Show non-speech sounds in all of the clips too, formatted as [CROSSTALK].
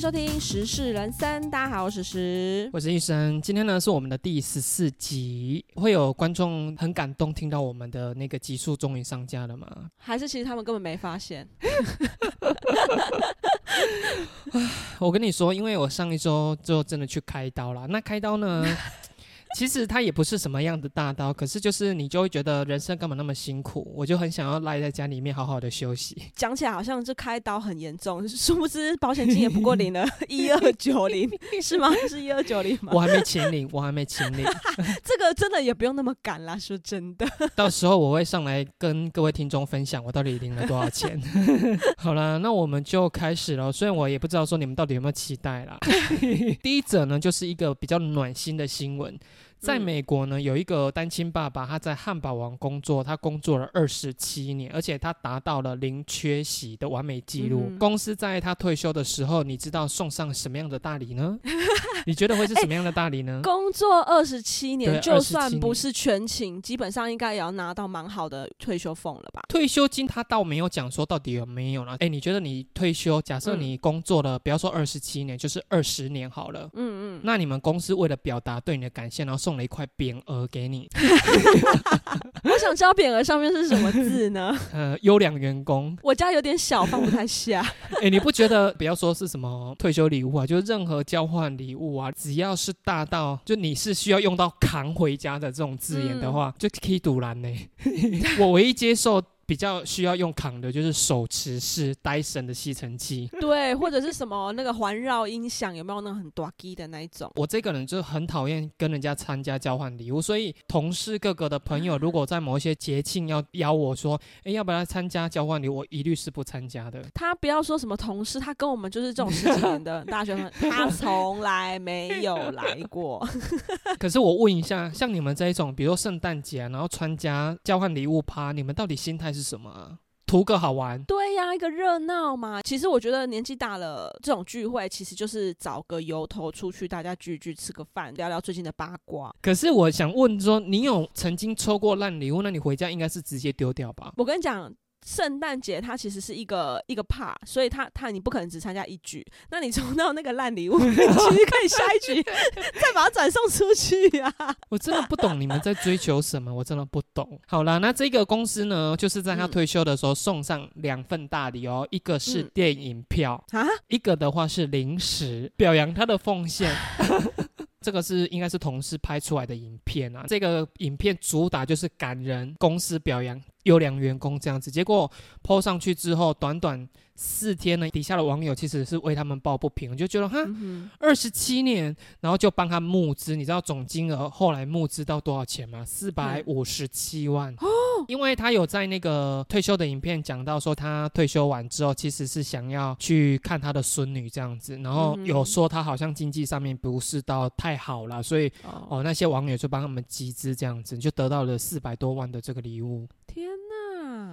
迎收听《时事人生》，大家好，我是时。我是医生，今天呢是我们的第十四集，会有观众很感动听到我们的那个集数终于上架了吗？还是其实他们根本没发现？[LAUGHS] 我跟你说，因为我上一周就真的去开刀了，那开刀呢？其实它也不是什么样的大刀，可是就是你就会觉得人生干嘛那么辛苦，我就很想要赖在家里面好好的休息。讲起来好像这开刀很严重，殊不知保险金也不过领了 [LAUGHS] 一二九零，是吗？是一二九零吗？我还没请领，我还没请领。[LAUGHS] 这个真的也不用那么赶啦，说真的。[LAUGHS] 到时候我会上来跟各位听众分享我到底领了多少钱。好了，那我们就开始了。虽然我也不知道说你们到底有没有期待啦。第一则呢，就是一个比较暖心的新闻。在美国呢，有一个单亲爸爸，他在汉堡王工作，他工作了二十七年，而且他达到了零缺席的完美记录。公司在他退休的时候，你知道送上什么样的大礼呢？[LAUGHS] 你觉得会是什么样的大礼呢？工作二十七年，就算不是全勤，基本上应该也要拿到蛮好的退休俸了吧？退休金他倒没有讲说到底有没有了。哎，你觉得你退休，假设你工作了，不要说二十七年，就是二十年好了。嗯嗯。那你们公司为了表达对你的感谢，然后送。送了一块匾额给你，[LAUGHS] 我想知道匾额上面是什么字呢？[LAUGHS] 呃，优良员工。我家有点小，放不太下。[LAUGHS] 哎，你不觉得不要说是什么退休礼物啊，就是任何交换礼物啊，只要是大到就你是需要用到扛回家的这种字眼的话，就可以堵拦呢。我唯一接受。比较需要用扛的，就是手持式戴森的吸尘器，对，或者是什么那个环绕音响，有没有那种很大机的那一种？我这个人就很讨厌跟人家参加交换礼物，所以同事各个的朋友，如果在某一些节庆要邀我说，哎，要不要参加交换礼物，我一律是不参加的。他不要说什么同事，他跟我们就是这种十几年的大学生，他从来没有来过。[LAUGHS] [LAUGHS] 可是我问一下，像你们这一种，比如说圣诞节，然后参加交换礼物趴，你们到底心态是？是什么？图个好玩？对呀，一个热闹嘛。其实我觉得年纪大了，这种聚会其实就是找个由头出去，大家聚聚，吃个饭，聊聊最近的八卦。可是我想问说，你有曾经抽过烂礼物？那你回家应该是直接丢掉吧？我跟你讲。圣诞节它其实是一个一个 part，所以它它你不可能只参加一局，那你抽到那个烂礼物，[LAUGHS] 其实可以下一局再把它转送出去呀。[LAUGHS] 我真的不懂你们在追求什么，我真的不懂。好了，那这个公司呢，就是在他退休的时候送上两份大礼哦，一个是电影票啊，一个的话是零食，表扬他的奉献。[LAUGHS] 这个是应该是同事拍出来的影片啊，这个影片主打就是感人，公司表扬。优良员工这样子，结果抛上去之后，短短四天呢，底下的网友其实是为他们抱不平，就觉得哈，二十七年，然后就帮他募资，你知道总金额后来募资到多少钱吗？四百五十七万。哦，因为他有在那个退休的影片讲到说，他退休完之后其实是想要去看他的孙女这样子，然后有说他好像经济上面不是到太好了，所以哦那些网友就帮他们集资这样子，就得到了四百多万的这个礼物。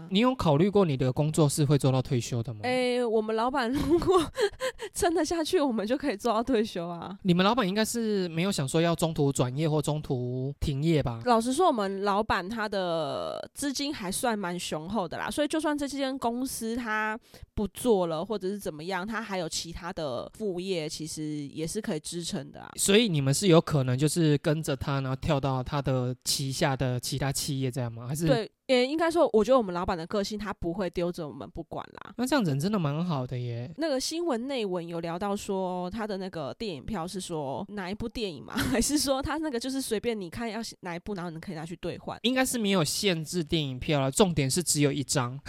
你有考虑过你的工作是会做到退休的吗？哎，我们老板如果 [LAUGHS] 撑得下去，我们就可以做到退休啊。你们老板应该是没有想说要中途转业或中途停业吧？老实说，我们老板他的资金还算蛮雄厚的啦，所以就算这间公司他不做了，或者是怎么样，他还有其他的副业，其实也是可以支撑的啊。所以你们是有可能就是跟着他，然后跳到他的旗下的其他企业这样吗？还是对？也应该说，我觉得我们老板的个性，他不会丢着我们不管啦。那这样人真的蛮好的耶。那个新闻内文有聊到说，他的那个电影票是说哪一部电影吗？[LAUGHS] 还是说他那个就是随便你看要哪一部，然后你可以拿去兑换？应该是没有限制电影票了，重点是只有一张。[LAUGHS]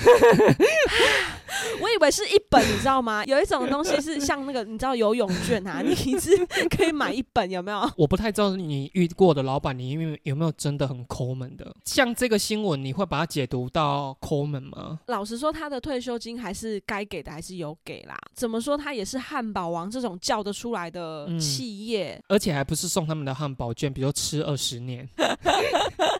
[LAUGHS] 我以为是一本，你知道吗？[LAUGHS] 有一种东西是像那个，你知道游泳券啊，[LAUGHS] 你是可以买一本，有没有？我不太知道你遇过的老板，你有有没有真的很抠门的？像这个新闻，你会把它解读到抠门吗？老实说，他的退休金还是该给的，还是有给啦。怎么说，他也是汉堡王这种叫得出来的企业，而且还不是送他们的汉堡券，比如吃二十年。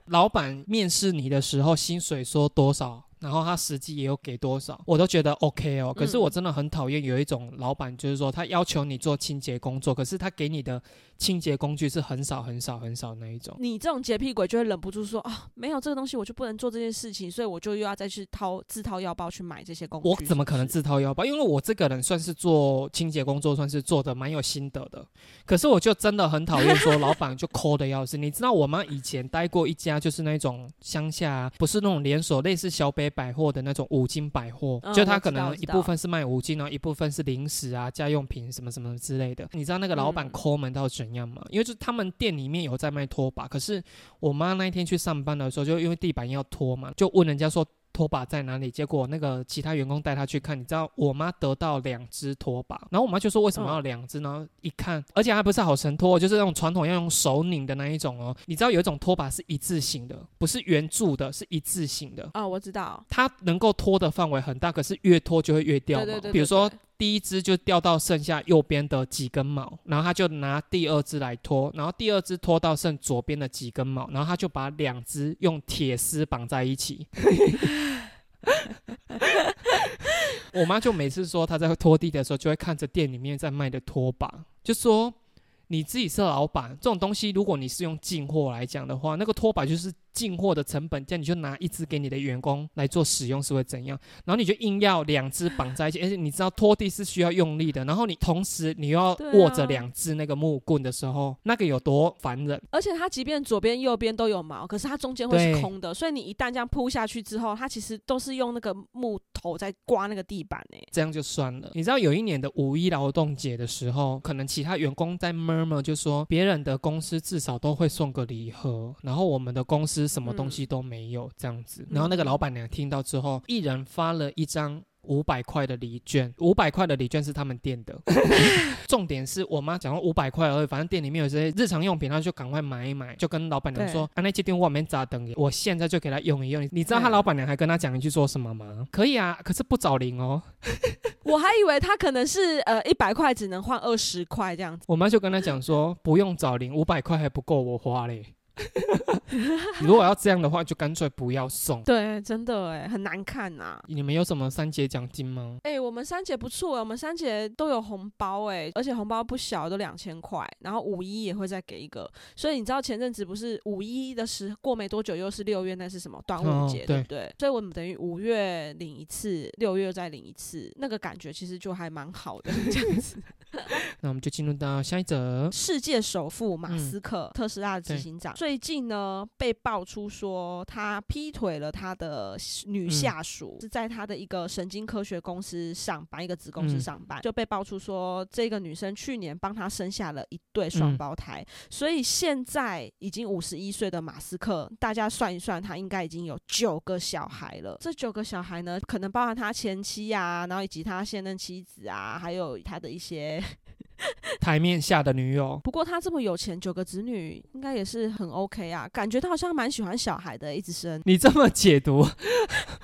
老板面试你的时候，薪水说多少？然后他实际也有给多少，我都觉得 OK 哦。可是嗯我真的很讨厌有一种老板，就是说他要求你做清洁工作，可是他给你的清洁工具是很少很少很少那一种。你这种洁癖鬼就会忍不住说啊，没有这个东西我就不能做这件事情，所以我就又要再去掏自掏腰包去买这些工具。我怎么可能自掏腰包？因为我这个人算是做清洁工作，算是做的蛮有心得的。可是我就真的很讨厌说老板就抠的要死。你知道我妈以前待过一家就是那种乡下、啊，不是那种连锁，类似小北百货的那种五金百货，嗯就他可能一部分是卖五金，然后一部分是零食啊、家用品什么什么之类的。你知道那个老板嗯抠门到怎样吗？因为就是他们店里面有在卖拖把，可是我妈那一天去上班的时候，就因为地板要拖嘛，就问人家说。拖把在哪里？结果那个其他员工带她去看，你知道我妈得到两只拖把，然后我妈就说为什么要两只呢？一看，而且还不是好神拖，就是那种传统要用手拧的那一种哦。你知道有一种拖把是一字形的，不是圆柱的，是一字形的。哦，我知道，它能够拖的范围很大，可是越拖就会越掉嘛。对对对对比如说对第一只就掉到剩下右边的几根毛，然后他就拿第二只来拖，然后第二只拖到剩左边的几根毛，然后他就把两只用铁丝绑在一起。[LAUGHS] 我妈就每次说她在拖地的时候，就会看着店里面在卖的拖把，就说你自己是老板，这种东西如果你是用进货来讲的话，那个拖把就是进货的成本，这样你就拿一只给你的员工来做使用是会怎样？然后你就硬要两只绑在一起，而且你知道拖地是需要用力的，然后你同时你又要握着两只那个木棍的时候，那个有多烦人？而且它即便左边、右边都有毛，可是它中间会是空的，所以你一旦这样铺下去之后，它其实都是用那个木头在刮那个地板诶、这样就算了。你知道有一年的五一劳动节的时候，可能其他员工在 murmur 就说别人的公司至少都会送个礼盒，然后我们的公司什么东西都没有这样子。然后那个老板娘听到之后，一人发了一张。五百块的礼券，五百块的礼券是他们店的。[LAUGHS] 重点是我妈讲说五百块而已，反正店里面有这些日常用品，她就赶快买一买，就跟老板娘说：“啊，那这店外面咋等，我现在就给她用一用。”你知道她老板娘还跟她讲一句说什么吗？可以啊，可是不找零哦。[LAUGHS] 我还以为她可能是呃一百块只能换二十块这样子。我妈就跟她讲说，不用找零，五百块还不够我花嘞。[LAUGHS] 如果要这样的话，就干脆不要送。对，真的哎，很难看呐、你们有什么三节奖金吗？哎、我们三节不错、欸，我们三节都有红包哎、而且红包不小，都两千块。然后五一也会再给一个，所以你知道前阵子不是五一的时过没多久又是六月，那是什么端午节、哦对不对？所以我们等于五月领一次，六月再领一次，那个感觉其实就还蛮好的这样子。[LAUGHS] 那我们就进入到下一则。世界首富马嗯。斯克，特斯拉的执行长，最近呢被爆出说他劈腿了他的女嗯下属，是在他的一个神经科学公司上班，一个子公司嗯。上班，就被爆出说这个女生去年帮他生下了一对双嗯胞胎，所以现在已经五十一岁的马斯克，大家算一算，他应该已经有九个小孩了。这九个小孩呢，可能包含他前妻啊，然后以及他现任妻子啊，还有他的一些 [LAUGHS] 台面下的女友，不过他这么有钱，九个子女应该也是很 OK 啊，感觉他好像蛮喜欢小孩的，一直生。你这么解读，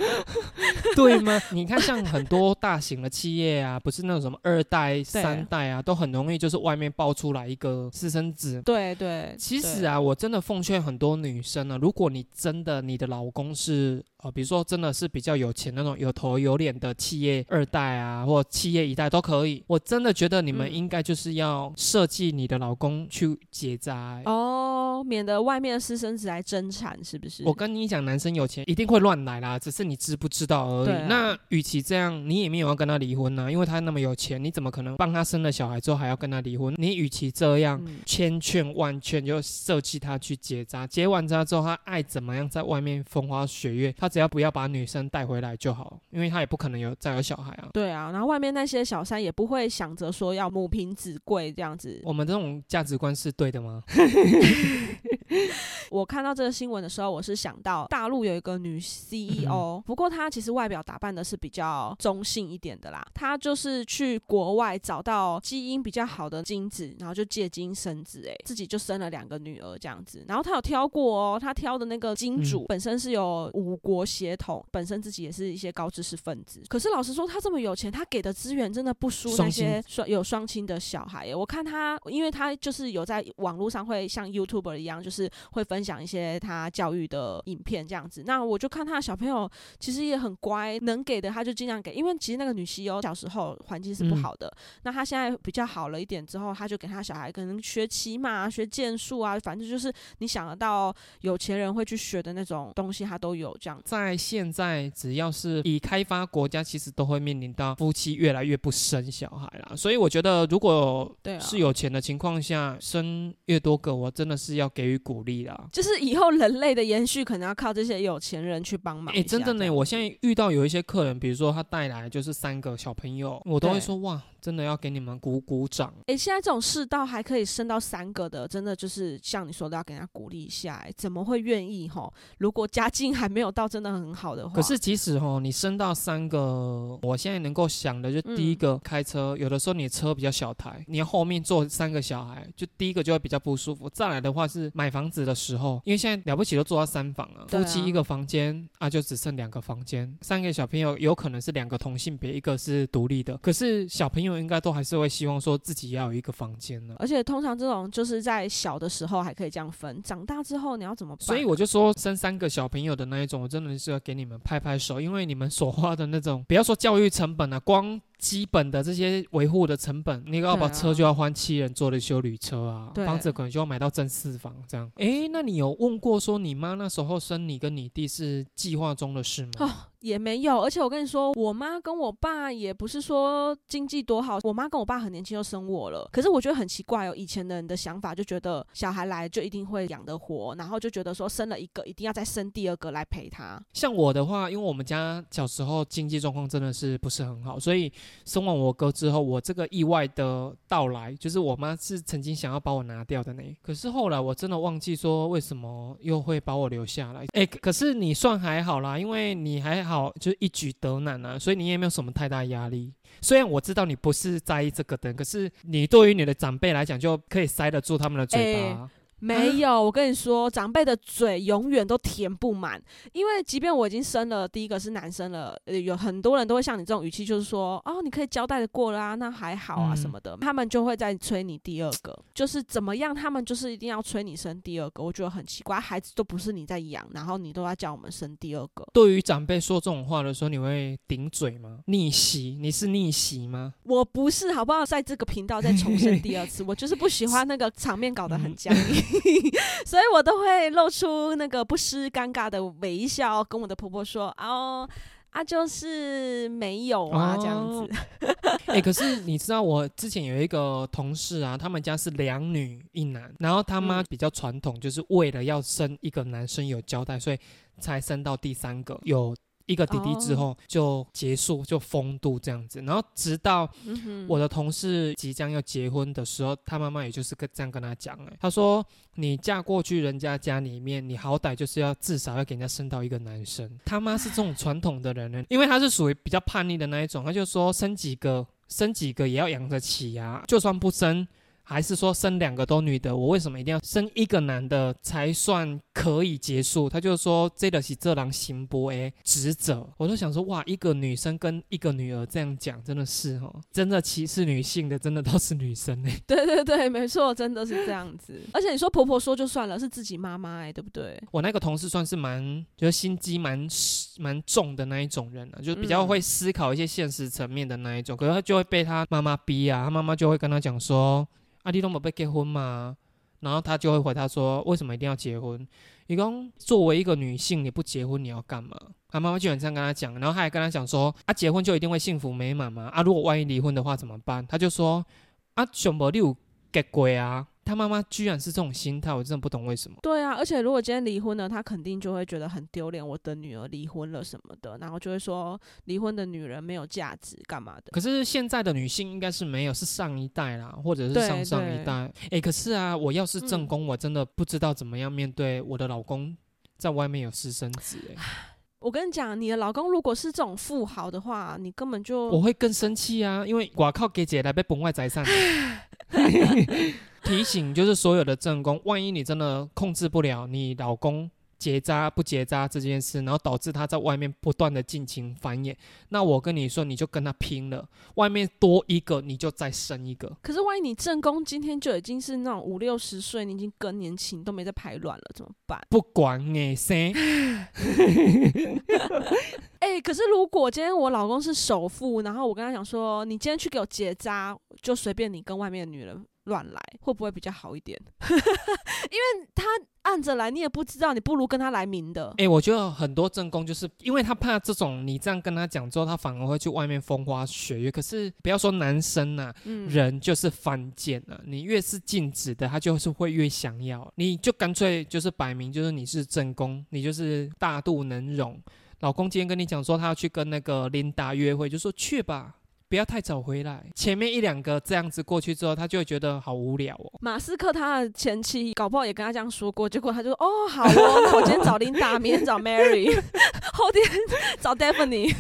[LAUGHS] 对吗？[LAUGHS] 你看，像很多大型的企业啊，不是那种什么二代、三代啊，都很容易就是外面爆出来一个私生子。对对，其实啊，我真的奉劝很多女生呢、如果你真的你的老公是呃，比如说真的是比较有钱那种有头有脸的企业二代啊，或企业一代都可以。我真的觉得你们嗯应该就是要设计你的老公去结扎、哦，免得外面的私生子来争产，是不是？我跟你讲，男生有钱一定会乱来啦，只是你知不知道而已。啊那与其这样，你也没有要跟他离婚呢、因为他那么有钱，你怎么可能帮他生了小孩之后还要跟他离婚？你与其这样，嗯千劝万劝，就设计他去结扎，结完扎之后，他爱怎么样在外面风花雪月，他只要不要把女生带回来就好，因为他也不可能有再有小孩啊。对啊，然后外面那些小三也不会想着说要母凭子贵这样子。我们这种价值观是对的吗？[LAUGHS] [LAUGHS] 我看到这个新闻的时候，我是想到大陆有一个女 CEO，、不过她其实外表打扮的是比较中性一点的啦。她就是去国外找到基因比较好的精子，然后就借精生子，哎，自己就生了两个女儿这样子。然后她有挑过哦，她挑的那个金主、嗯本身是有五国血统，本身自己也是一些高知识分子。可是老实说，她这么有钱，她给的资源真的不输那些双有双亲的小孩耶。我看她，因为她就是有在网络上会像 YouTuber 一样，就是会分享一些他教育的影片这样子。那我就看他的小朋友其实也很乖，能给的他就尽量给。因为其实那个女西优小时候环境是不好的，那他现在比较好了一点之后，他就给他小孩可能学骑马、学剑术啊，反正就是你想得到有钱人会去学的那种东西，他都有这样。在现在，只要是已开发国家，其实都会面临到夫妻越来越不生小孩啦。所以我觉得，如果是有钱的情况下，生越多个，我真的是要给予鼓励啦。就是以后人类的延续，可能要靠这些有钱人去帮忙。哎，真的呢，我现在遇到有一些客人，比如说他带来就是三个小朋友，我都会说哇。真的要给你们鼓鼓掌！哎，现在这种世道还可以生到三个的，真的就是像你说的，要给人家鼓励一下。哎，怎么会愿意吼？如果家境还没有到真的很好的话，可是即使哈，你生到三个，我现在能够想的就第一个开车，有的时候你车比较小台，你后面坐三个小孩，就第一个就会比较不舒服。再来的话是买房子的时候，因为现在了不起都做到三房了，夫妻一个房间啊，就只剩两个房间，三个小朋友有可能是两个同性别，一个是独立的，可是小朋友应该都还是会。希望说自己要有一个房间呢，而且通常这种就是在小的时候还可以这样分，长大之后你要怎么办？所以我就说生三个小朋友的那一种，我真的是要给你们拍拍手，因为你们所花的那种，不要说教育成本了，光。基本的这些维护的成本，你要把车就要换七人座的修旅车啊，房子可能就要买到正四房这样。哎，那你有问过说你妈那时候生你跟你弟是计划中的事吗？哦，也没有。而且我跟你说，我妈跟我爸也不是说经济多好，我妈跟我爸很年轻就生我了。可是我觉得很奇怪哦，以前的人的想法就觉得小孩来就一定会养得活，然后就觉得说生了一个一定要再生第二个来陪他。像我的话，因为我们家小时候经济状况真的是不是很好，所以。生完我哥之后，我这个意外的到来，就是我妈是曾经想要把我拿掉的呢。可是后来我真的忘记说为什么又会把我留下来。哎，可是你算还好啦，因为你还好，就一举得难啊，所以你也没有什么太大压力。虽然我知道你不是在意这个的，可是你对于你的长辈来讲，就可以塞得住他们的嘴巴。没有，我跟你说，长辈的嘴永远都填不满，因为即便我已经生了第一个是男生了，呃，有很多人都会像你这种语气，就是说，哦，你可以交代的过啦，那还好啊什么的，他们就会在催你第二个，就是怎么样，他们就是一定要催你生第二个，我觉得很奇怪，孩子都不是你在养，然后你都要叫我们生第二个。对于长辈说这种话的时候，你会顶嘴吗？逆袭？你是逆袭吗？我不是，好不好？在这个频道再重申第二次，我就是不喜欢那个场面搞得很僵硬。所以我都会露出那个不失尴尬的微笑，跟我的婆婆说：“哦，啊，就是没有啊，这样子。”哎，可是你知道，我之前有一个同事啊，他们家是两女一男，然后他妈比较传统，就是为了要生一个男生有交代，所以才生到第三个有。一个弟弟之后就结束，就封度这样子。然后直到我的同事即将要结婚的时候，他妈妈也就是跟这样跟他讲哎，他说你嫁过去人家家里面，你好歹就是要至少要给人家生到一个男生。他妈是这种传统的人呢，因为他是属于比较叛逆的那一种，他就说生几个生几个也要养得起呀，就算不生。还是说生两个都女的，我为什么一定要生一个男的才算可以结束？他就说这个是这郎行不诶职责，我就想说哇，一个女生跟一个女儿这样讲，真的是哦，真的歧视女性的，真的都是女生 [LAUGHS] 哎。对对对，没错，真的是这样子。而且你说婆婆说就算了，是自己妈妈哎，对不对？我那个同事算是蛮，就是心机蛮蛮重的那一种人啊，就比较会思考一些现实层面的那一种，可是他就会被他妈妈逼啊，他妈妈就会跟他讲说。啊，你都没被结婚嘛，然后他就会回答说：“为什么一定要结婚？伊讲作为一个女性，你不结婚你要干嘛？”他妈妈就很这样跟他讲，然后他还跟他讲说：“啊，结婚就一定会幸福美满嘛？啊，如果万一离婚的话怎么办？”他就说：“啊，熊伯你有结过啊。”他妈妈居然是这种心态，我真的不懂为什么。对啊，而且如果今天离婚了，他肯定就会觉得很丢脸，我的女儿离婚了什么的，然后就会说离婚的女人没有价值，干嘛的？可是现在的女性应该是没有，是上一代啦，或者是上上一代。哎，可是啊，我要是正宫，我真的不知道怎么样面对我的老公在外面有私生子。哎，我跟你讲，你的老公如果是这种富豪的话，你根本就我会更生气啊，因为我靠给姐来被崩外财产。提醒就是所有的正宫，万一你真的控制不了你老公结扎不结扎这件事，然后导致他在外面不断的尽情繁衍。那我跟你说，你就跟他拼了，外面多一个你就再生一个。可是万一你正宫今天就已经是那种五六十岁，你已经更年期，都没在排卵了，怎么办？不管你生。[LAUGHS] 哎，可是如果今天我老公是首富，然后我跟他讲说，你今天去给我结扎，就随便你跟外面的女人。乱来会不会比较好一点？[LAUGHS] 因为他按着来，你也不知道，你不如跟他来明的。哎，我觉得很多正宫就是因为他怕这种，你这样跟他讲之后，他反而会去外面风花雪月。可是不要说男生呐，人就是犯贱啊！你越是禁止的，他就是会越想要。你就干脆就是摆明就是你是正宫，你就是大度能容。老公今天跟你讲说他要去跟那个琳达约会，就说去吧。不要太早回来，前面一两个这样子过去之后，他就会觉得好无聊哦。马斯克他的前妻搞不好也跟他这样说过，结果他就说：“哦，好哦，那我今天找琳达，明天找 Mary，[LAUGHS] 后天找 Daphne。[LAUGHS] ”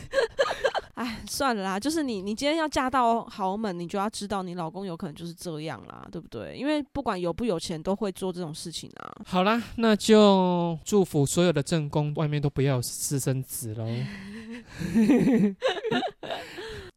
哎，算了啦，就是你，你今天要嫁到豪门，你就要知道你老公有可能就是这样啦，对不对？因为不管有不有钱，都会做这种事情啊。好啦，那就祝福所有的正宫外面都不要私生子喽。[LAUGHS]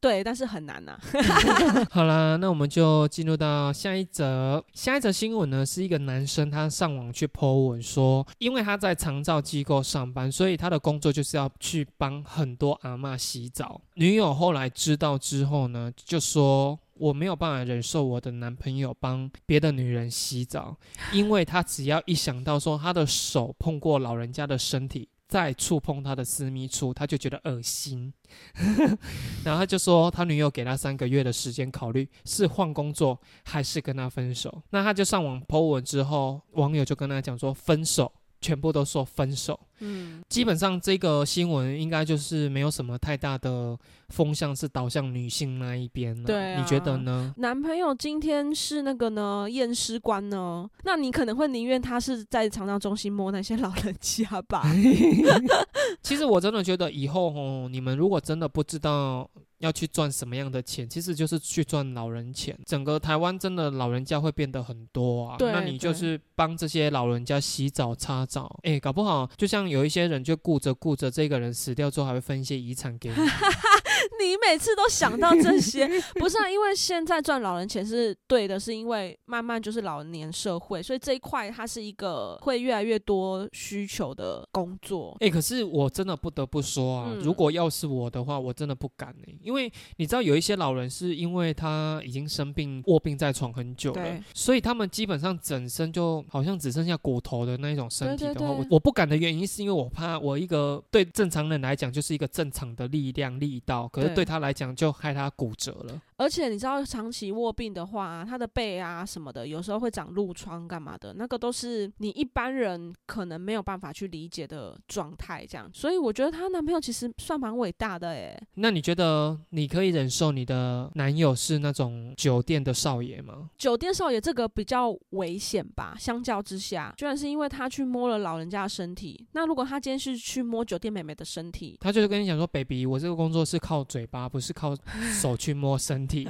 对，但是很难呐。[LAUGHS] 好啦，那我们就进入到下一则。下一则新闻呢，是一个男生他上网去 po 文说，因为他在长照机构上班，所以他的工作就是要去帮很多阿妈洗澡。女友后来知道之后呢，就说我没有办法忍受我的男朋友帮别的女人洗澡，因为他只要一想到说他的手碰过老人家的身体。再触碰他的私密处，他就觉得恶心，[LAUGHS] 然后他就说他女友给他三个月的时间考虑是换工作还是跟他分手。那他就上网 po 文之后，网友就跟他讲说分手。全部都说分手，嗯，基本上这个新闻应该就是没有什么太大的风向是导向女性那一边了。对，你觉得呢？男朋友今天是那个呢验尸官呢？那你可能会宁愿他是在肠道中心摸那些老人家吧？[LAUGHS] [LAUGHS] 其实我真的觉得以后哦，你们如果真的不知道。要去赚什么样的钱？其实就是去赚老人钱。整个台湾真的老人家会变得很多啊。那你就是帮这些老人家洗澡、擦澡。哎，搞不好就像有一些人就顾着顾着，这个人死掉之后还会分一些遗产给你。[LAUGHS] 你每次都想到这些，不是啊？因为现在赚老人钱是对的，是因为慢慢就是老年社会，所以这一块它是一个会越来越多需求的工作。哎，可是我真的不得不说啊，如果要是我的话，我真的不敢哎。因为你知道有一些老人是因为他已经生病卧病在床很久了，所以他们基本上整身就好像只剩下骨头的那一种身体的话，我我不敢的原因是因为我怕我一个对正常人来讲就是一个正常的力量力道，可是对他来讲就害他骨折了。而且你知道，长期卧病的话，他的背啊什么的，有时候会长褥疮干嘛的，那个都是你一般人可能没有办法去理解的状态。这样，所以我觉得她男朋友其实算蛮伟大的诶。那你觉得你可以忍受你的男友是那种酒店的少爷吗？酒店少爷这个比较危险吧，相较之下，居然是因为他去摸了老人家的身体。那如果他今天是去摸酒店妹妹的身体，他就是跟你讲说，baby，我这个工作是靠嘴巴，不是靠手去摸身体。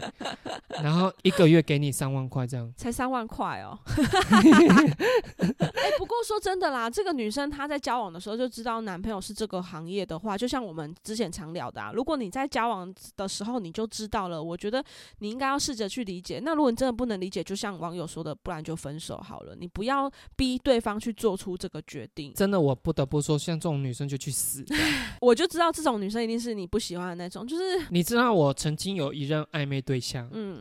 [LAUGHS] 然后一个月给你三万块，这样才三万块哦。[LAUGHS] 哎，不过说真的啦，这个女生她在交往的时候就知道男朋友是这个行业的话，就像我们之前常聊的啊。如果你在交往的时候你就知道了，我觉得你应该要试着去理解。那如果你真的不能理解，就像网友说的，不然就分手好了。你不要逼对方去做出这个决定。真的，我不得不说，像这种女生就去死。我就知道这种女生一定是你不喜欢的那种，就是你知道我曾经有一任暧昧对象，嗯。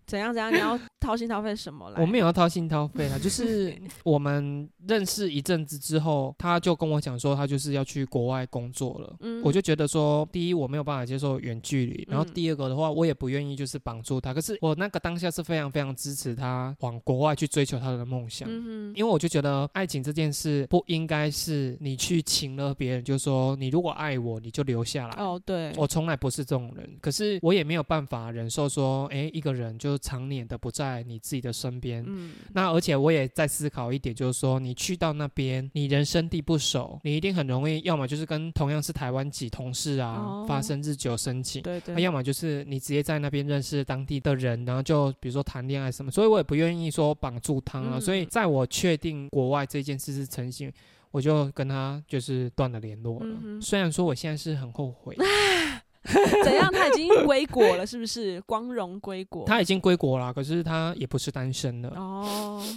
怎样怎样？你要 [LAUGHS] 掏心掏肺什么来？我没有要掏心掏肺啊，就 [LAUGHS] 是我们认识一阵子之后，他就跟我讲说，他就是要去国外工作了。嗯，我就觉得说，第一我没有办法接受远距离，然后第二个的话，我也不愿意就是绑住他。可是我那个当下是非常非常支持他往国外去追求他的梦想，嗯因为我就觉得爱情这件事不应该是你去请了别人，就说你如果爱我，你就留下来。哦，对，我从来不是这种人。可是我也没有办法忍受说，哎，一个人就。常年的不在你自己的身边，嗯，那而且我也在思考一点，就是说你去到那边，你人生地不熟，你一定很容易，要么就是跟同样是台湾籍同事啊发生日久生情，对对，要么就是你直接在那边认识当地的人，然后就比如说谈恋爱什么，所以我也不愿意说绑住他啊。所以在我确定国外这件事是成型，我就跟他就是断了联络了。虽然说我现在是很后悔。[LAUGHS] [LAUGHS] 怎样？他已经归国了，是不是？光荣归国。他已经归国了，可是他也不是单身了。哦。[LAUGHS]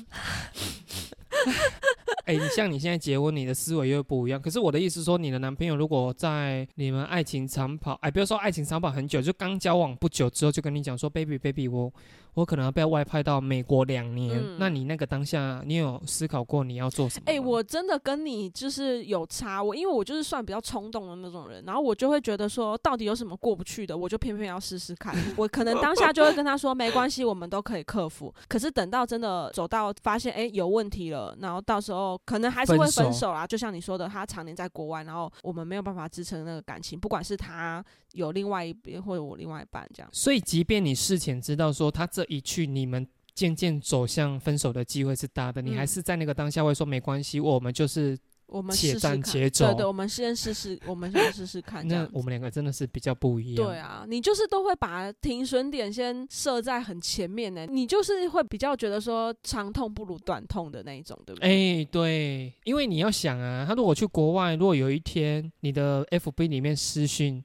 哎，像你现在结婚，你的思维又不一样。可是我的意思说，你的男朋友如果在你们爱情长跑，哎，不要说爱情长跑很久，就刚交往不久之后就跟你讲说，baby baby，我我可能要被外派到美国两年。那你那个当下，你有思考过你要做什么？哎，我真的跟你就是有差，我因为我就是算比较冲动的那种人，然后我就会觉得说，到底有什么过不去的，我就偏偏要试试看。[LAUGHS] 我可能当下就会跟他说，没关系，我们都可以克服。可是等到真的走到发现，哎，有问题了，然后到时候。可能还是会分手啦，就像你说的，他常年在国外，然后我们没有办法支撑那个感情，不管是他有另外一边或者我另外一半这样。所以，即便你事前知道说他这一去，你们渐渐走向分手的机会是大的，你还是在那个当下会说没关系，我们就是。我们且战且走，对对，我们先试试，我们先试试看。那我们两个真的是比较不一样。对啊，你就是都会把停损点先设在很前面呢，你就是会比较觉得说长痛不如短痛的那一种，对不对？哎，对，因为你要想啊，他如果去国外，如果有一天你的 FB 里面私讯，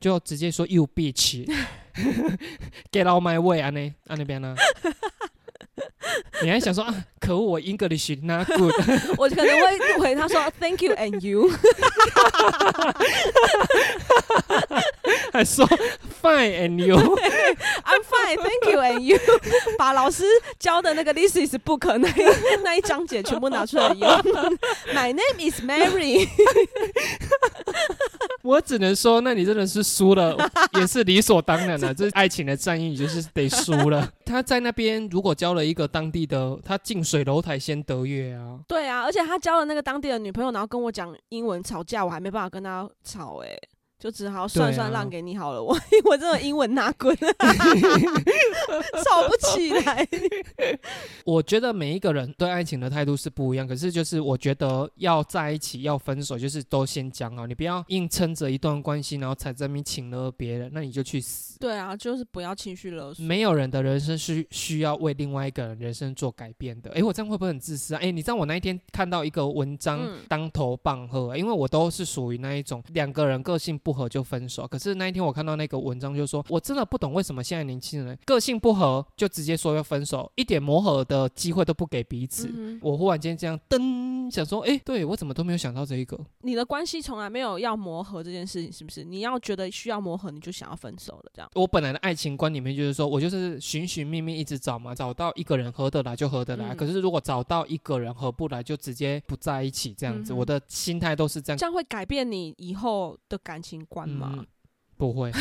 就直接说 You bitch，get out my way 啊那啊那边呢？你还想说啊？可恶，我 English not good。我可能会回他说 Thank you and you。还说 Fine and you。[LAUGHS] I'm fine, thank you and you。[LAUGHS] 把老师教的那个 This is book 那那一章节全部拿出来用。[LAUGHS] My name is Mary。我只能说，那你真的是输了，也是理所当然的。这爱情的战役，你就是得输了。他在那边如果交了一个当地的，他近水楼台先得月啊。对啊，而且他交了那个当地的女朋友，然后跟我讲英文吵架，我还没办法跟他吵哎。就只好算算让给你好了，我 [LAUGHS] 我这个英文拿滚，[LAUGHS] 吵不起来。[LAUGHS] 我觉得每一个人对爱情的态度是不一样，可是就是我觉得要在一起要分手，就是都先讲好，你不要硬撑着一段关系，然后才证明请了别人，那你就去死。对啊，就是不要情绪勒索。没有人的人生是需要为另外一个人人生做改变的。哎，我这样会不会很自私啊？哎，你知道我那一天看到一个文章，当头棒喝，因为我都是属于那一种两个人个性不。合就分手，可是那一天我看到那个文章，就说我真的不懂为什么现在年轻人个性不合就直接说要分手，一点磨合的机会都不给彼此。我忽然间这样噔想说，哎，对我怎么都没有想到这一个？你的关系从来没有要磨合这件事情，是不是？你要觉得需要磨合，你就想要分手了？这样？我本来的爱情观里面就是说我就是寻寻觅觅一直找嘛，找到一个人合得来就合得来。可是如果找到一个人合不来，就直接不在一起这样子。我的心态都是这样，这样会改变你以后的感情。关吗？不会。[LAUGHS]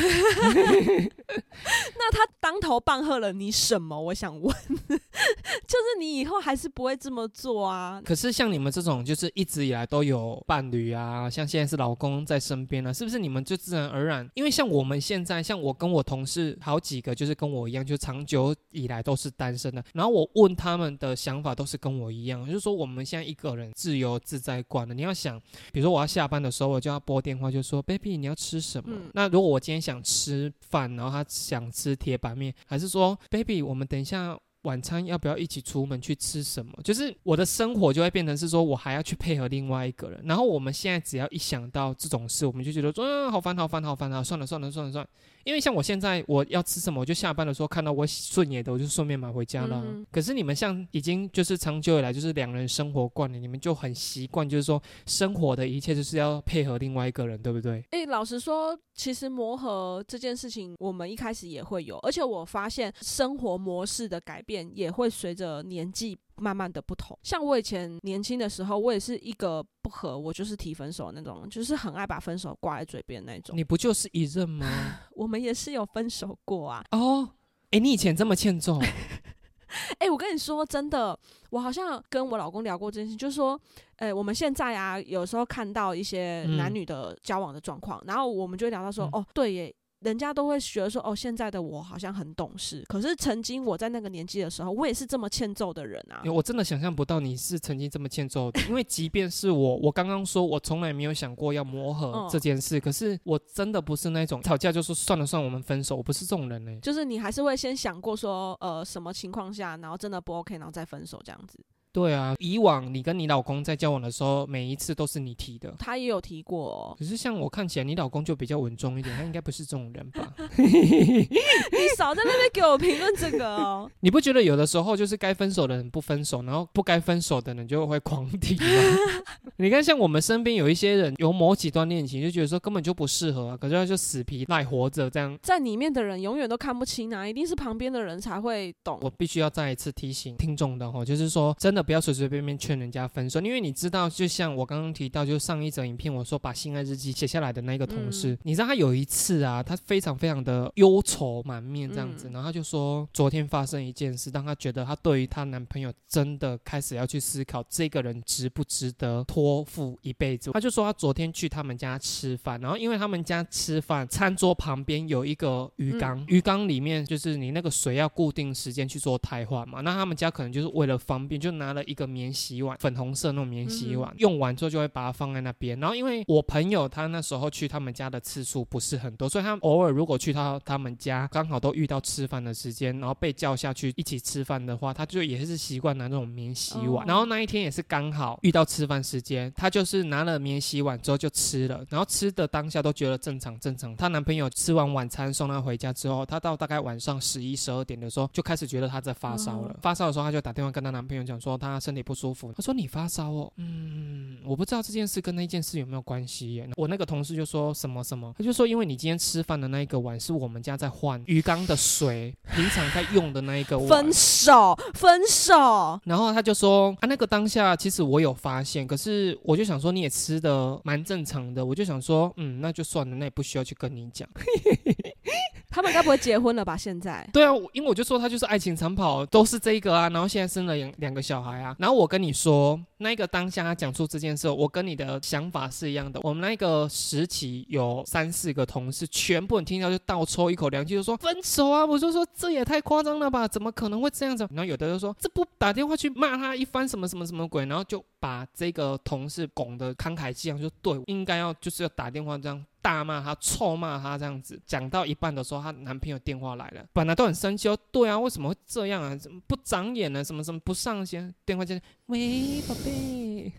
那他当头棒喝了你什么？我想问，[LAUGHS] 就是你以后还是不会这么做啊？可是像你们这种，就是一直以来都有伴侣啊，像现在是老公在身边了，是不是你们就自然而然？因为像我们现在，像我跟我同事好几个，就是跟我一样，就长久以来都是单身的。然后我问他们的想法，都是跟我一样，就是说我们现在一个人自由自在惯了。你要想，比如说我要下班的时候，我就要拨电话，就说 “baby，你要吃什么？”那如果我今天想吃饭，然后他想吃铁板面，还是说，baby，我们等一下晚餐要不要一起出门去吃什么？就是我的生活就会变成是说我还要去配合另外一个人。然后我们现在只要一想到这种事，我们就觉得说，嗯，好烦，好烦，好烦啊！算了，算了，算了，算了。因为像我现在我要吃什么，我就下班的时候看到我顺眼的，我就顺便买回家了。可是你们像已经就是长久以来就是两人生活惯了，你们就很习惯，就是说生活的一切就是要配合另外一个人，对不对？诶，老实说，其实磨合这件事情，我们一开始也会有，而且我发现生活模式的改变也会随着年纪。慢慢的不同，像我以前年轻的时候，我也是一个不和，我就是提分手那种，就是很爱把分手挂在嘴边那种。你不就是一任吗？[LAUGHS] 我们也是有分手过啊。哦，哎，你以前这么欠揍？[LAUGHS] 哎，我跟你说真的，我好像跟我老公聊过这件事，就是说，哎，我们现在啊，有时候看到一些男女的交往的状况，然后我们就聊到说，哦，对耶。人家都会觉得说，哦，现在的我好像很懂事。可是曾经我在那个年纪的时候，我也是这么欠揍的人啊。我真的想象不到你是曾经这么欠揍的，因为即便是我，我刚刚说我从来没有想过要磨合这件事，可是我真的不是那种吵架就说算了算了，我们分手，我不是这种人呢。就是你还是会先想过说，呃，什么情况下，然后真的不 OK，然后再分手这样子。对啊，以往你跟你老公在交往的时候，每一次都是你提的，他也有提过。可是像我看起来，你老公就比较稳重一点，他应该不是这种人吧？[LAUGHS] 你少在那边给我评论这个哦。你不觉得有的时候就是该分手的人不分手，然后不该分手的人就会狂提吗？[LAUGHS] 你看，像我们身边有一些人有某几段恋情，就觉得说根本就不适合啊，可是他就死皮赖活着这样。在里面的人永远都看不清啊，一定是旁边的人才会懂。我必须要再一次提醒听众的哈，就是说真的不要随随便便劝人家分手，因为你知道，就像我刚刚提到，就上一则影片我说把性爱日记写下来的那个同事，你知道他有一次啊，他非常非常的忧愁满面这样子，然后他就说昨天发生一件事，让他觉得他对于她男朋友真的开始要去思考这个人值不值得托付一辈子。他就说他昨天去他们家吃饭，然后因为他们家吃饭餐桌旁边有一个鱼缸，鱼缸里面就是你那个水要固定时间去做汰换嘛，那他们家可能就是为了方便，就拿了一个。免洗碗，粉红色那种免洗碗，用完之后就会把它放在那边。然后因为我朋友他那时候去他们家的次数不是很多，所以他偶尔如果去到他们家，刚好都遇到吃饭的时间，然后被叫下去一起吃饭的话，他就也是习惯拿那种免洗碗。然后那一天也是刚好遇到吃饭时间，他就是拿了免洗碗之后就吃了。然后吃的当下都觉得正常正常。她男朋友吃完晚餐送她回家之后，她到大概晚上十一十二点的时候就开始觉得她在发烧了。发烧的时候，她就打电话跟她男朋友讲说她身体。不舒服，他说你发烧哦，嗯，我不知道这件事跟那件事有没有关系耶。我那个同事就说什么什么，他就说因为你今天吃饭的那一个碗是我们家在换鱼缸的水，平常在用的那一个碗。分手，分手。然后他就说啊，那个当下其实我有发现，可是我就想说你也吃的蛮正常的，我就想说嗯，那就算了，那也不需要去跟你讲。[LAUGHS] [LAUGHS] 他们该不会结婚了吧？现在？对啊，因为我就说他就是爱情长跑，都是这一个啊，然后现在生了两两个小孩啊，然后我跟你说，那个当下他讲出这件事，我跟你的想法是一样的。我们那个时期有三四个同事，全部人听到就倒抽一口凉气，就说分手啊！我就说这也太夸张了吧，怎么可能会这样子？然后有的就说这不打电话去骂他一番什么什么什么鬼，然后就把这个同事拱得慷慨激昂，就对，应该要就是要打电话这样。大骂他，臭骂他，这样子讲到一半的时候，她男朋友电话来了，本来都很生气哦，对啊，为什么会这样啊？怎么不长眼呢？什么什么不上心？电话接，喂，宝贝。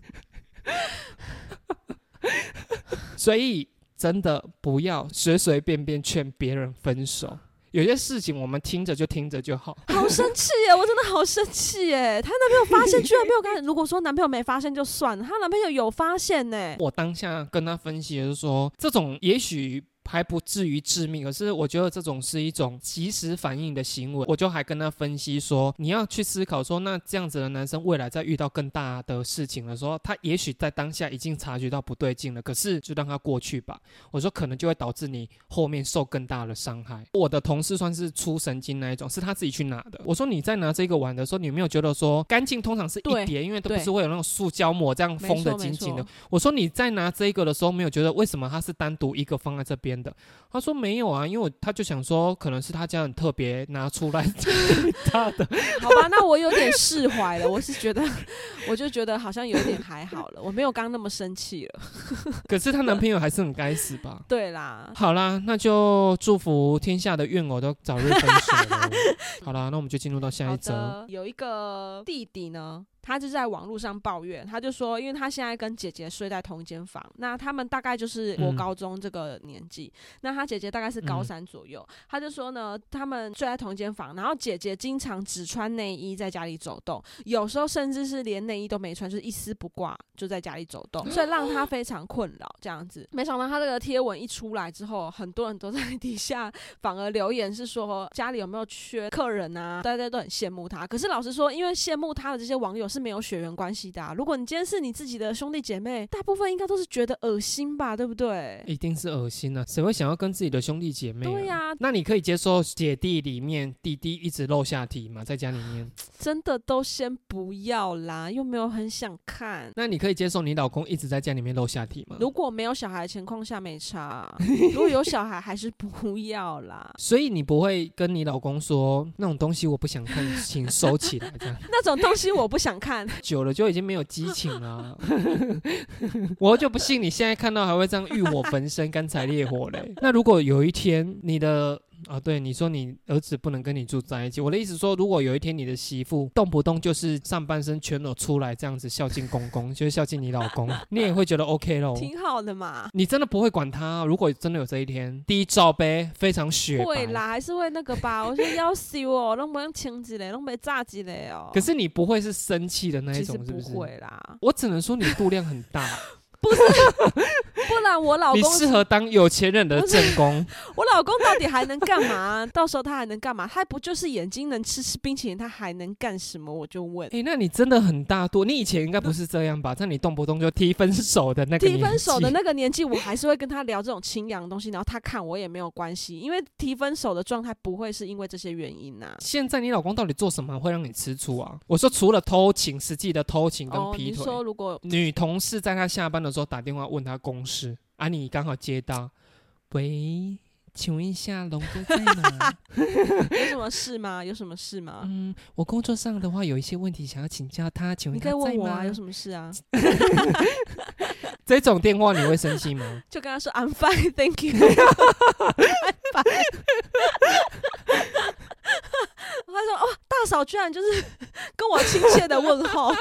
[LAUGHS] 所以真的不要随随便便劝别人分手。有些事情我们听着就听着就好。[LAUGHS] 好生气耶！我真的好生气耶！她男朋友发现居然没有跟，如果说男朋友没发现就算了，她男朋友有发现呢。我当下跟她分析的是说，这种也许。还不至于致命，可是我觉得这种是一种及时反应的行为。我就还跟他分析说，你要去思考说，那这样子的男生未来在遇到更大的事情的时候，他也许在当下已经察觉到不对劲了，可是就让他过去吧。我说可能就会导致你后面受更大的伤害。我的同事算是出神经那一种，是他自己去拿的。我说你在拿这个碗的时候，你有没有觉得说干净？通常是一叠，因为都不是会有那种塑胶膜这样封的紧紧的。我说你在拿这个的时候，没有觉得为什么它是单独一个放在这边的？他说没有啊，因为我他就想说，可能是他家很特别拿出来 [LAUGHS] 他的。[LAUGHS] 好吧，那我有点释怀了。我是觉得，我就觉得好像有点还好了，我没有刚那么生气了。可是她男朋友还是很该死吧？[LAUGHS] 对啦。好啦，那就祝福天下的怨偶都早日分手。好啦，那我们就进入到下一则。有一个弟弟呢。他就在网络上抱怨，他就说，因为他现在跟姐姐睡在同一间房，那他们大概就是我高中这个年纪，那他姐姐大概是高三左右，他就说呢，他们睡在同一间房，然后姐姐经常只穿内衣在家里走动，有时候甚至是连内衣都没穿，就是一丝不挂就在家里走动，所以让他 [GASPS] 非常困扰。这样子，没想到他这个贴文一出来之后，很多人都在底下反而留言是说家里有没有缺客人啊？大家都很羡慕他。可是老实说，因为羡慕他的这些网友。是没有血缘关系的。如果你今天是你自己的兄弟姐妹，大部分应该都是觉得恶心吧，对不对？一定是恶心啊！谁会想要跟自己的兄弟姐妹？对呀，那你可以接受姐弟里面弟弟一直露下体吗？在家里面，[SIGHS] 真的都先不要啦，又没有很想看。那你可以接受你老公一直在家里面露下体吗？如果没有小孩的情况下没差，如果有小孩还是不要啦。[LAUGHS] 所以你不会跟你老公说那种东西我不想看，请收起来这样。[LAUGHS] 那种东西我不想看，[LAUGHS] 久了就已经没有激情了。[LAUGHS] 我就不信你现在看到还会这样欲火焚身、干柴烈火嘞。那如果有一天你的。啊，对，你说你儿子不能跟你住在一起。我的意思说，如果有一天你的媳妇动不动就是上半身全裸出来这样子孝敬公公，就是孝敬你老公，你也会觉得 OK 咯？挺好的嘛。你真的不会管他？如果真的有这一天，第一罩杯非常雪会啦，还是会那个吧？我说要修哦，弄不用清几嘞，弄不炸几嘞哦。可是你不会是生气的那一种，是不是？不会啦。我只能说你度量很大。[LAUGHS] 不是，[LAUGHS] 不然我老公你适合当有钱人的正宫。[LAUGHS] 我老公到底还能干嘛？到时候他还能干嘛？他不就是眼睛能吃吃冰淇淋，他还能干什么？我就问。哎，那你真的很大度。你以前应该不是这样吧？在你动不动就提分手的那个提分手的那个年纪，我还是会跟他聊这种清凉的东西，然后他看我也没有关系，因为提分手的状态不会是因为这些原因呐。现在你老公到底做什么会让你吃醋啊？我说除了偷情，实际的偷情跟劈腿。你说如果女同事在他下班的时候打电话问他。公司啊，你刚好接到，喂，请问一下龙哥在吗？[LAUGHS] 有什么事吗？有什么事吗？嗯，我工作上的话有一些问题想要请教他，请问他在吗？有什么事啊？[LAUGHS] [LAUGHS] 这种电话你会生气吗？就跟他说 I'm fine, thank you。他说：“哦，大嫂居然就是跟我亲切的问候，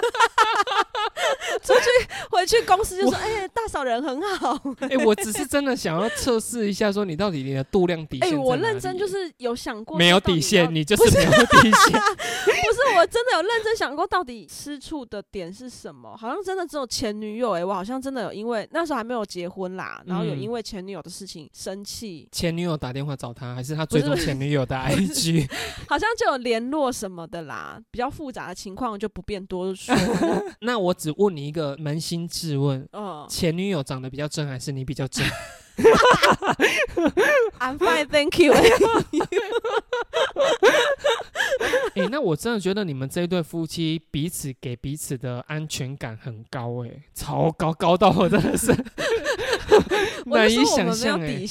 回去公司就说：‘哎，大嫂人很好。[LAUGHS] ’哎，我只是真的想要测试一下，说你到底你的度量底线？哎，我认真就是有想过，没有底线，你就是没有底线。[LAUGHS] 不是，我真的有认真想过，到底吃醋的点是什么？好像真的只有前女友。哎，我好像真的有因为那时候还没有结婚啦，然后有因为前女友的事情生气。前女友打电话找他，还是他追踪前女友的 [LAUGHS] IG？好像就有。”联络什么的啦，比较复杂的情况就不便多说。那我只问你一个扪心自问：嗯，前女友长得比较真，还是你比较真？[LAUGHS] I'm fine, thank you. [LAUGHS] 哎，那我真的觉得你们这一对夫妻彼此给彼此的安全感很高，哎，超高，高到我真的是 [LAUGHS] 难以想象。哎，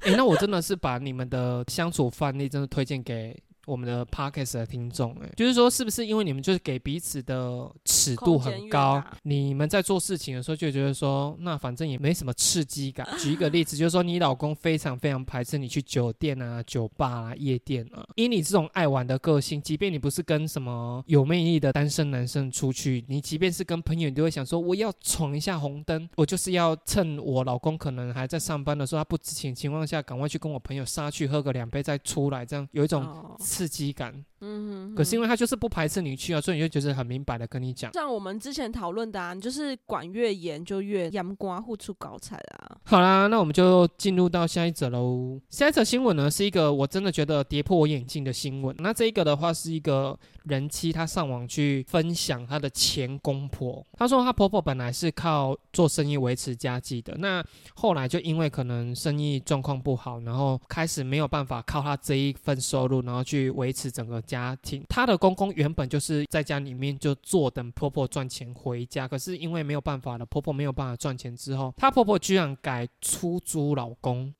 哎，那我真的是把你们的相处范例真的推荐给。我们的 podcast 的听众，哎，就是说，是不是因为你们就是给彼此的尺度很高，你们在做事情的时候就觉得说，那反正也没什么刺激感。[LAUGHS] 举一个例子，就是说，你老公非常非常排斥你去酒店啊、酒吧啊、夜店啊，以你这种爱玩的个性，即便你不是跟什么有魅力的单身男生出去，你即便是跟朋友，你都会想说，我要闯一下红灯，我就是要趁我老公可能还在上班的时候，他不知情情况下，赶快去跟我朋友杀去喝个两杯再出来，这样有一种。刺激感。嗯，可是因为他就是不排斥你去啊，所以你就觉得很明白的跟你讲。像我们之前讨论的啊，你就是管越严就越阳光，互出高彩啊。好啦，那我们就进入到下一则喽。下一则新闻呢，是一个我真的觉得跌破我眼镜的新闻。那这一个的话，是一个人妻，她上网去分享她的前公婆。她说她婆婆本来是靠做生意维持家计的，那后来就因为可能生意状况不好，然后开始没有办法靠她这一份收入，然后去维持整个。家家庭，她的公公原本就是在家里面就坐等婆婆赚钱回家，可是因为没有办法了，婆婆没有办法赚钱之后，她婆婆居然改出租老公？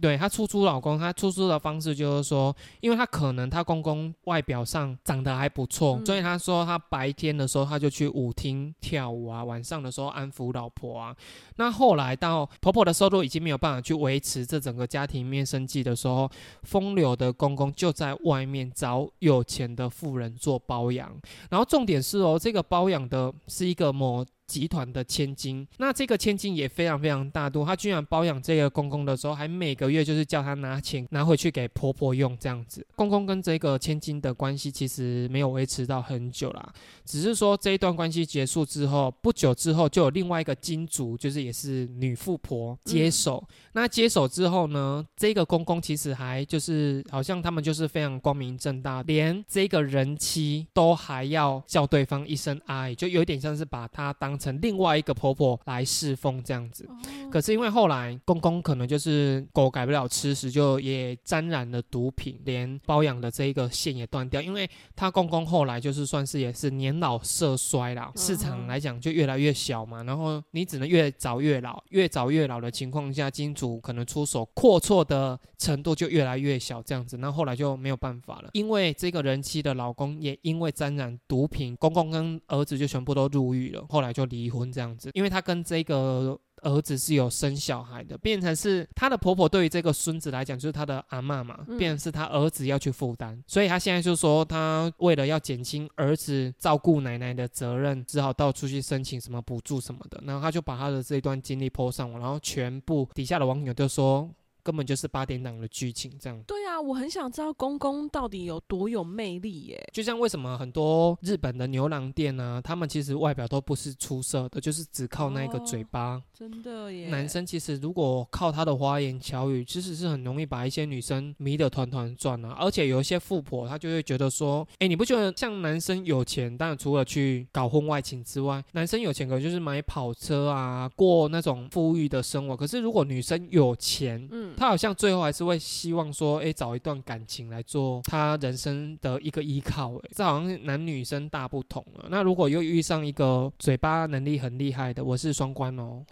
对，她出租老公，她出租的方式就是说，因为她可能她公公外表上长得还不错，所以她说她白天的时候她就去舞厅跳舞啊，晚上的时候安抚老婆啊。那后来到婆婆的收入已经没有办法去维持这整个家庭面生计的时候，风流的公公就在外面找。有钱的富人做包养，然后重点是哦，这个包养的是一个某集团的千金。那这个千金也非常非常大度，她居然包养这个公公的时候，还每个月就是叫她拿钱拿回去给婆婆用这样子。公公跟这个千金的关系其实没有维持到很久啦，只是说这一段关系结束之后，不久之后就有另外一个金主，就是也是女富婆接手。那接手之后呢，这个公公其实还就是好像他们就是非常光明正大，连这个人妻都还要叫对方一声阿姨，就有点像是把她当成另外一个婆婆来侍奉这样子。可是因为后来公公可能就是狗改不了吃食，就也沾染了毒品，连包养的这一个线也断掉。因为他公公后来就是算是也是年老色衰啦，市场来讲就越来越小嘛，然后你只能越早越老，越早越老的情况下，金主可能出手阔绰的程度就越来越小，这样子，那后来就没有办法了。因为这个人妻的老公也因为沾染毒品，公公跟儿子就全部都入狱了，后来就离婚这样子，因为她跟这个。儿子是有生小孩的，变成是她的婆婆对于这个孙子来讲就是她的阿妈嘛，变成是她儿子要去负担，所以她现在就说她为了要减轻儿子照顾奶奶的责任，只好到处去申请什么补助什么的，然后她就把她的这段经历泼上网，然后全部底下的网友就说。根本就是八点档的剧情，这样。对啊，我很想知道公公到底有多有魅力耶。就像为什么很多日本的牛郎店呢，他们其实外表都不是出色的，就是只靠那个嘴巴。真的耶。男生其实如果靠他的花言巧语，其实是很容易把一些女生迷得团团转啊。而且有一些富婆，她就会觉得说，哎，你不觉得像男生有钱，当然除了去搞婚外情之外，男生有钱可能就是买跑车啊，过那种富裕的生活。可是如果女生有钱，嗯。他好像最后还是会希望说，哎，找一段感情来做他人生的一个依靠。哎，这好像男女生大不同了。那如果又遇上一个嘴巴能力很厉害的，我是双关哦，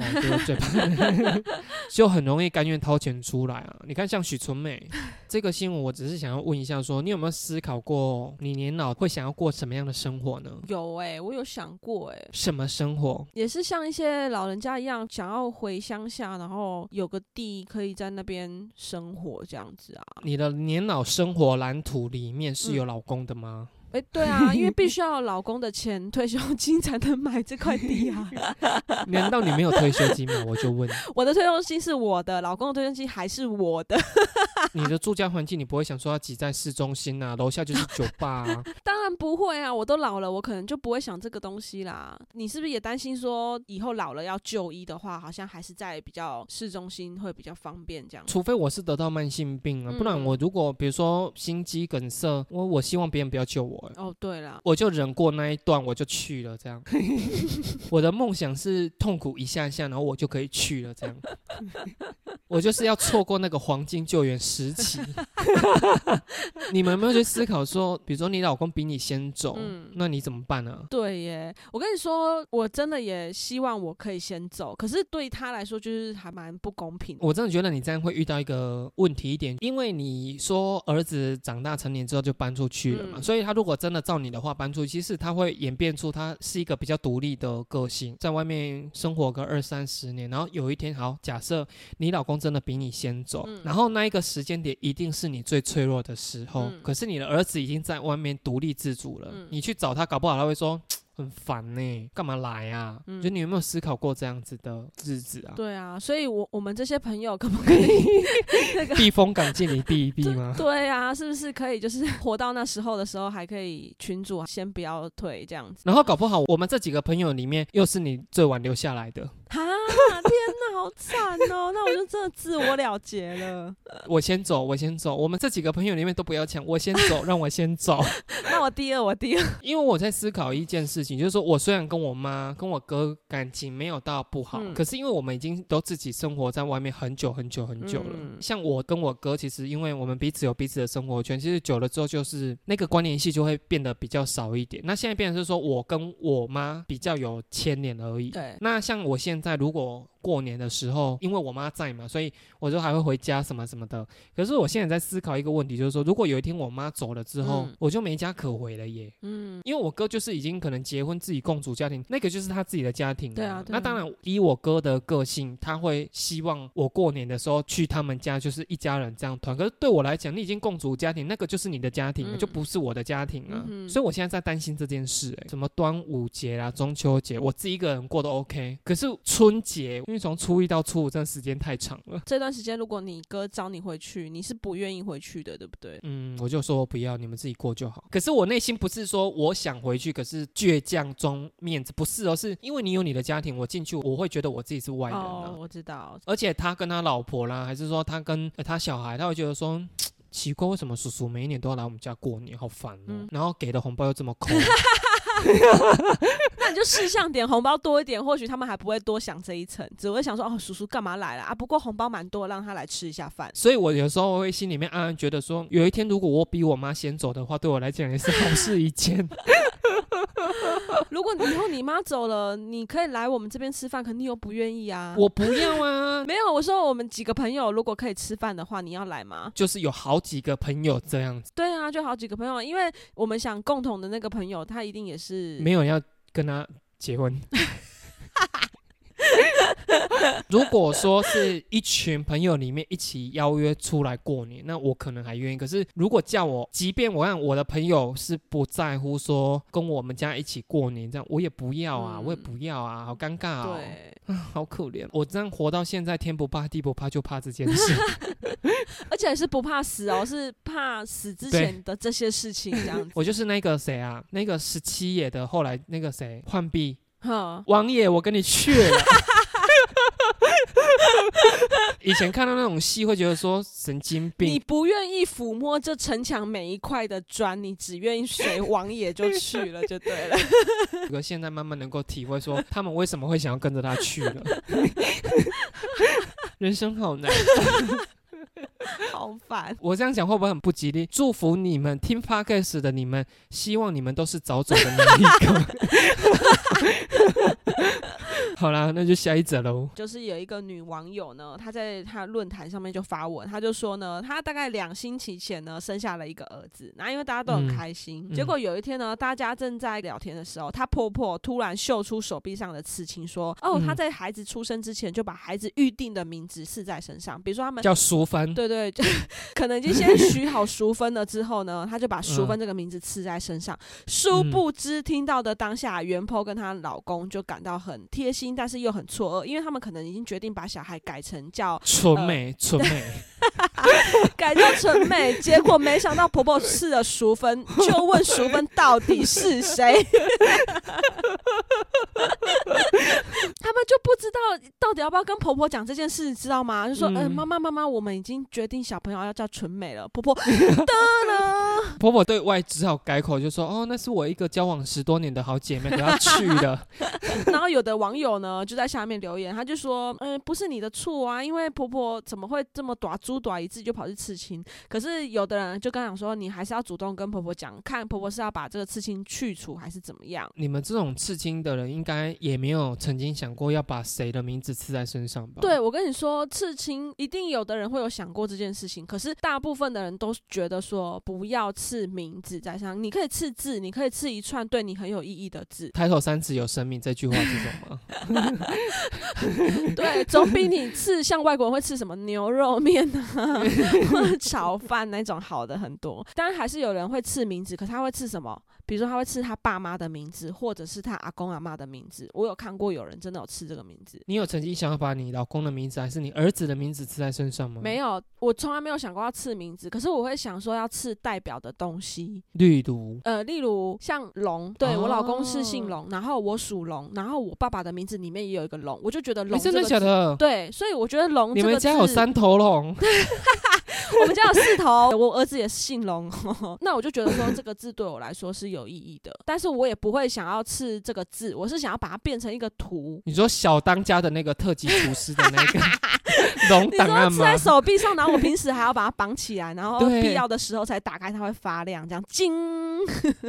嘴巴 [LAUGHS] 就很容易甘愿掏钱出来啊。你看，像许纯美这个新闻，我只是想要问一下，说你有没有思考过，你年老会想要过什么样的生活呢？有哎，我有想过哎，什么生活？也是像一些老人家一样，想要回乡下，然后有个地可以在那边。边生活这样子啊？你的年老生活蓝图里面是有老公的吗？哎，对啊，因为必须 [LAUGHS] 要老公的钱退休金才能买这块地啊。[LAUGHS] [LAUGHS] 难道你没有退休金吗？我就问。我的退休金是我的，老公的退休金还是我的。你的住家环境，你不会想说要挤在市中心啊？楼下就是酒吧啊？当然不会啊！我都老了，我可能就不会想这个东西啦。你是不是也担心说以后老了要就医的话，好像还是在比较市中心会比较方便这样？除非我是得到慢性病啊，不然我如果比如说心肌梗塞，我我希望别人不要救我。哦，对了，我就忍过那一段，我就去了。这样，[LAUGHS] 我的梦想是痛苦一下下，然后我就可以去了。这样，[LAUGHS] 我就是要错过那个黄金救援时期。[LAUGHS] 你们有没有去思考说，比如说你老公比你先走，那你怎么办呢？对耶，我跟你说，我真的也希望我可以先走，可是对他来说就是还蛮不公平。我真的觉得你这样会遇到一个问题一点，因为你说儿子长大成年之后就搬出去了嘛，所以他如果真的照你的话搬出去，其实他会演变出他是一个比较独立的个性，在外面生活个二三十年，然后有一天，好，假设你老公真的比你先走，然后那一个时间点一定是你最脆弱的时候，可是你的儿子已经在外面独立自主了，你去找他，搞不好他会说。很烦呢，干嘛来啊？就你有没有思考过这样子的日子啊？对啊，所以，我我们这些朋友可不可以 [LAUGHS] 那个避风港借你避一避吗？[LAUGHS] 对啊，是不是可以？就是活到那时候的时候，还可以群主先不要退这样子。然后搞不好我们这几个朋友里面，又是你最晚留下来的。哈，天哪，好惨哦！那我就真的自我了结了。我先走，我先走。我们这几个朋友里面都不要抢，我先走，让我先走。[LAUGHS] 那我第二，我第二。因为我在思考一件事情，就是说我虽然跟我妈、跟我哥感情没有到不好，可是因为我们已经都自己生活在外面很久很久很久了。像我跟我哥，其实因为我们彼此有彼此的生活圈，其实久了之后，就是那个关联系就会变得比较少一点。那现在变成是说我跟我妈比较有牵连而已。对。那像我现在如果过年的时候，因为我妈在嘛，所以我就还会回家什么什么的。可是我现在在思考一个问题，就是说，如果有一天我妈走了之后，我就没家可回了耶。嗯，因为我哥就是已经可能结婚自己共组家庭，那个就是他自己的家庭。对啊，那当然以我哥的个性，他会希望我过年的时候去他们家，就是一家人这样团。可是对我来讲，你已经共组家庭，那个就是你的家庭，就不是我的家庭啊。所以我现在在担心这件事，哎，什么端午节啊、中秋节，我自己一个人过都 OK。可是春节，因为从初一到初五，这时间太长了。这段时间，如果你哥找你回去，你是不愿意回去的，对不对？嗯，我就说不要，你们自己过就好。可是我内心不是说我想回去，可是倔强装面子，不是，哦是因为你有你的家庭，我进去我会觉得我自己是外人哦，我知道。而且他跟他老婆啦，还是说他跟他小孩，他会觉得说。奇怪，为什么叔叔每一年都要来我们家过年？好烦哦！然后给的红包又这么抠，[LAUGHS] [LAUGHS] 那你就事项点红包多一点，或许他们还不会多想这一层，只会想说哦，叔叔干嘛来了啊？不过红包蛮多，让他来吃一下饭。所以我有时候会心里面暗暗觉得说，有一天如果我比我妈先走的话，对我来讲也是好事一件。[LAUGHS] 如果以后你妈走了，你可以来我们这边吃饭，肯定又不愿意啊。我不要啊，[LAUGHS] 没有，我说我们几个朋友如果可以吃饭的话，你要来吗？就是有好几个朋友这样子。对啊，就好几个朋友，因为我们想共同的那个朋友，他一定也是没有要跟他结婚。[LAUGHS] [LAUGHS] 如果说是一群朋友里面一起邀约出来过年，那我可能还愿意。可是如果叫我，即便我让我的朋友是不在乎说跟我们家一起过年这样，我也不要啊，我也不要啊，好尴尬啊，对，[LAUGHS] 好可怜。我这样活到现在，天不怕地不怕，就怕这件事，[LAUGHS] 而且是不怕死哦，是怕死之前的这些事情这样子。我就是那个谁啊，那个十七爷的后来那个谁浣碧，王爷，我跟你去了。[LAUGHS] 以前看到那种戏，会觉得说神经病。你不愿意抚摸这城墙每一块的砖，你只愿意随王爷就去了，就对了。不过现在慢慢能够体会说，他们为什么会想要跟着他去了。[LAUGHS] 人生好难。[LAUGHS] 好烦！我这样讲会不会很不吉利？祝福你们听 podcast 的你们，希望你们都是早走的那一个。[LAUGHS] 好啦，那就下一则喽。就是有一个女网友呢，她在她论坛上面就发文，她就说呢，她大概两星期前呢生下了一个儿子，然后因为大家都很开心，结果有一天呢，大家正在聊天的时候，她婆婆突然秀出手臂上的刺青，说：“哦，她在孩子出生之前就把孩子预定的名字刺在身上，比如说他们叫淑芬，对对，可能已经先 [LAUGHS] 许好淑芬了之后呢，他就把淑芬这个名字刺在身上。殊不知听到的当下，袁婆跟她老公就感到很贴心。”但是又很错愕，因为他们可能已经决定把小孩改成叫纯美，纯美，[LAUGHS] [LAUGHS] 改叫纯美。结果没想到婆婆吃了淑芬，[LAUGHS] 就问淑芬到底是谁。[LAUGHS] 他们就不知道到底要不要跟婆婆讲这件事，知道吗？就说：“嗯，妈妈，妈妈，我们已经决定小朋友要叫纯美了。”婆婆，[LAUGHS] 婆婆对外只好改口，就说：“哦，那是我一个交往十多年的好姐妹，我要去的。[LAUGHS] ”然后有的网友呢就在下面留言，他就说：“嗯，不是你的错啊，因为婆婆怎么会这么短猪短一自己就跑去刺青？可是有的人就跟讲说，你还是要主动跟婆婆讲，看婆婆是要把这个刺青去除还是怎么样？你们这种刺青的人，应该也没有曾经想过要把谁的名字刺在身上吧？对，我跟你说，刺青一定有的人会有想过这件事情，可是大部分的人都觉得说不要刺名字在上，你可以刺字，你可以刺一串对你很有意义的字。抬头三尺有生命，这句话是什么？[LAUGHS] 对，总比你刺像外国人会吃什么牛肉面啊、炒饭那种好的很多。当然还是有人会刺名字，可他会吃什么？比如说他会刺他爸妈的名字，或者是他阿公阿妈的名字。我有看过有人真的有刺这个名字。你有曾经想要把你老公的名字还是你儿子的名字刺在身上吗？没有，我从来没有想过要刺名字。可是我会想说要刺代表的东西，例如呃，例如像龙，对我老公是姓龙，然后我属龙，然后我爸爸的名字里面也有一个龙，我就觉得龙真的假的？对，所以我觉得龙，你们家有三头龙。[LAUGHS] [LAUGHS] 我们家有四头，[LAUGHS] 我儿子也姓龙，[LAUGHS] 那我就觉得说这个字对我来说是有意义的，但是我也不会想要刺这个字，我是想要把它变成一个图。你说小当家的那个特级厨师的那个，龙你档案吗说刺在？手臂上，然后我平时还要把它绑起来，然后必要的时候才打开，它会发亮，这样金。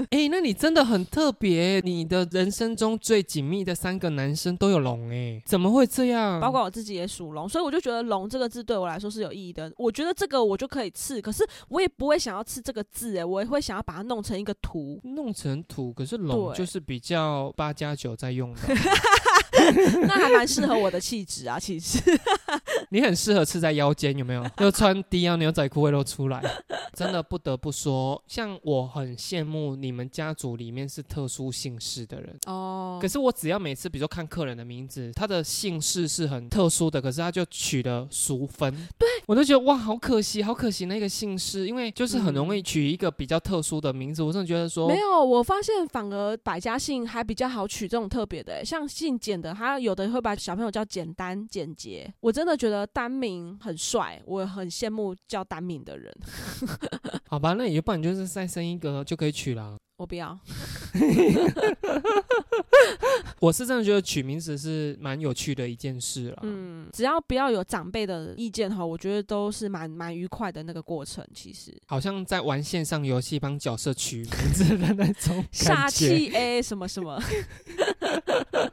哎、那你真的很特别，你的人生中最紧密的三个男生都有龙哎，怎么会这样？包括我自己也属龙，所以我就觉得“龙”这个字对我来说是有意义的。我觉得这个我就可以刺，可是我也不会想要刺这个字，哎，我也会想要把它弄成一个图。弄成图，可是龙就是比较八加九在用的，[LAUGHS] 那还蛮适合我的气质啊，其实。[LAUGHS] 你很适合刺在腰间，有没有？又穿低腰牛仔裤会露出来，真的不得不说，像我很羡慕你们家族里面是特殊姓氏的人。哦可是我只要每次，比如说看客人的名字，他的姓氏是很特殊的，可是他就取了俗分，对我就觉得哇，好可惜，好可惜那个姓氏，因为就是很容易取一个比较特殊的名字，我真的觉得说没有，我发现反而百家姓还比较好取这种特别的欸，像姓简的，他有的会把小朋友叫简单、简洁。我真的觉得单名很帅，我很羡慕叫单名的人。[LAUGHS] 好吧，那也不然就是再生一个就可以取了。我不要，[LAUGHS] 我是真的觉得取名字是蛮有趣的一件事了。嗯，只要不要有长辈的意见哈，我觉得都是蛮蛮愉快的那个过程。其实好像在玩线上游戏帮角色取名字的那种煞 [LAUGHS] 感觉。气 A 什么什么，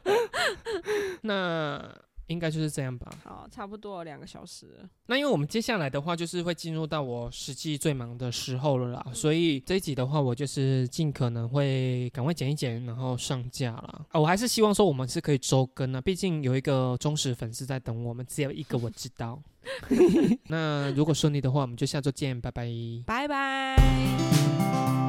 [LAUGHS] 那应该就是这样吧。好，差不多两个小时了。那因为我们接下来的话就是会进入到我实际最忙的时候了啦，所以这一集的话，我就是尽可能会赶快剪一剪，然后上架啦。啊，我还是希望说我们是可以周更啊，毕竟有一个忠实粉丝在等我们，只有一个我知道。[LAUGHS] 那如果顺利的话，我们就下周见，拜拜。拜拜。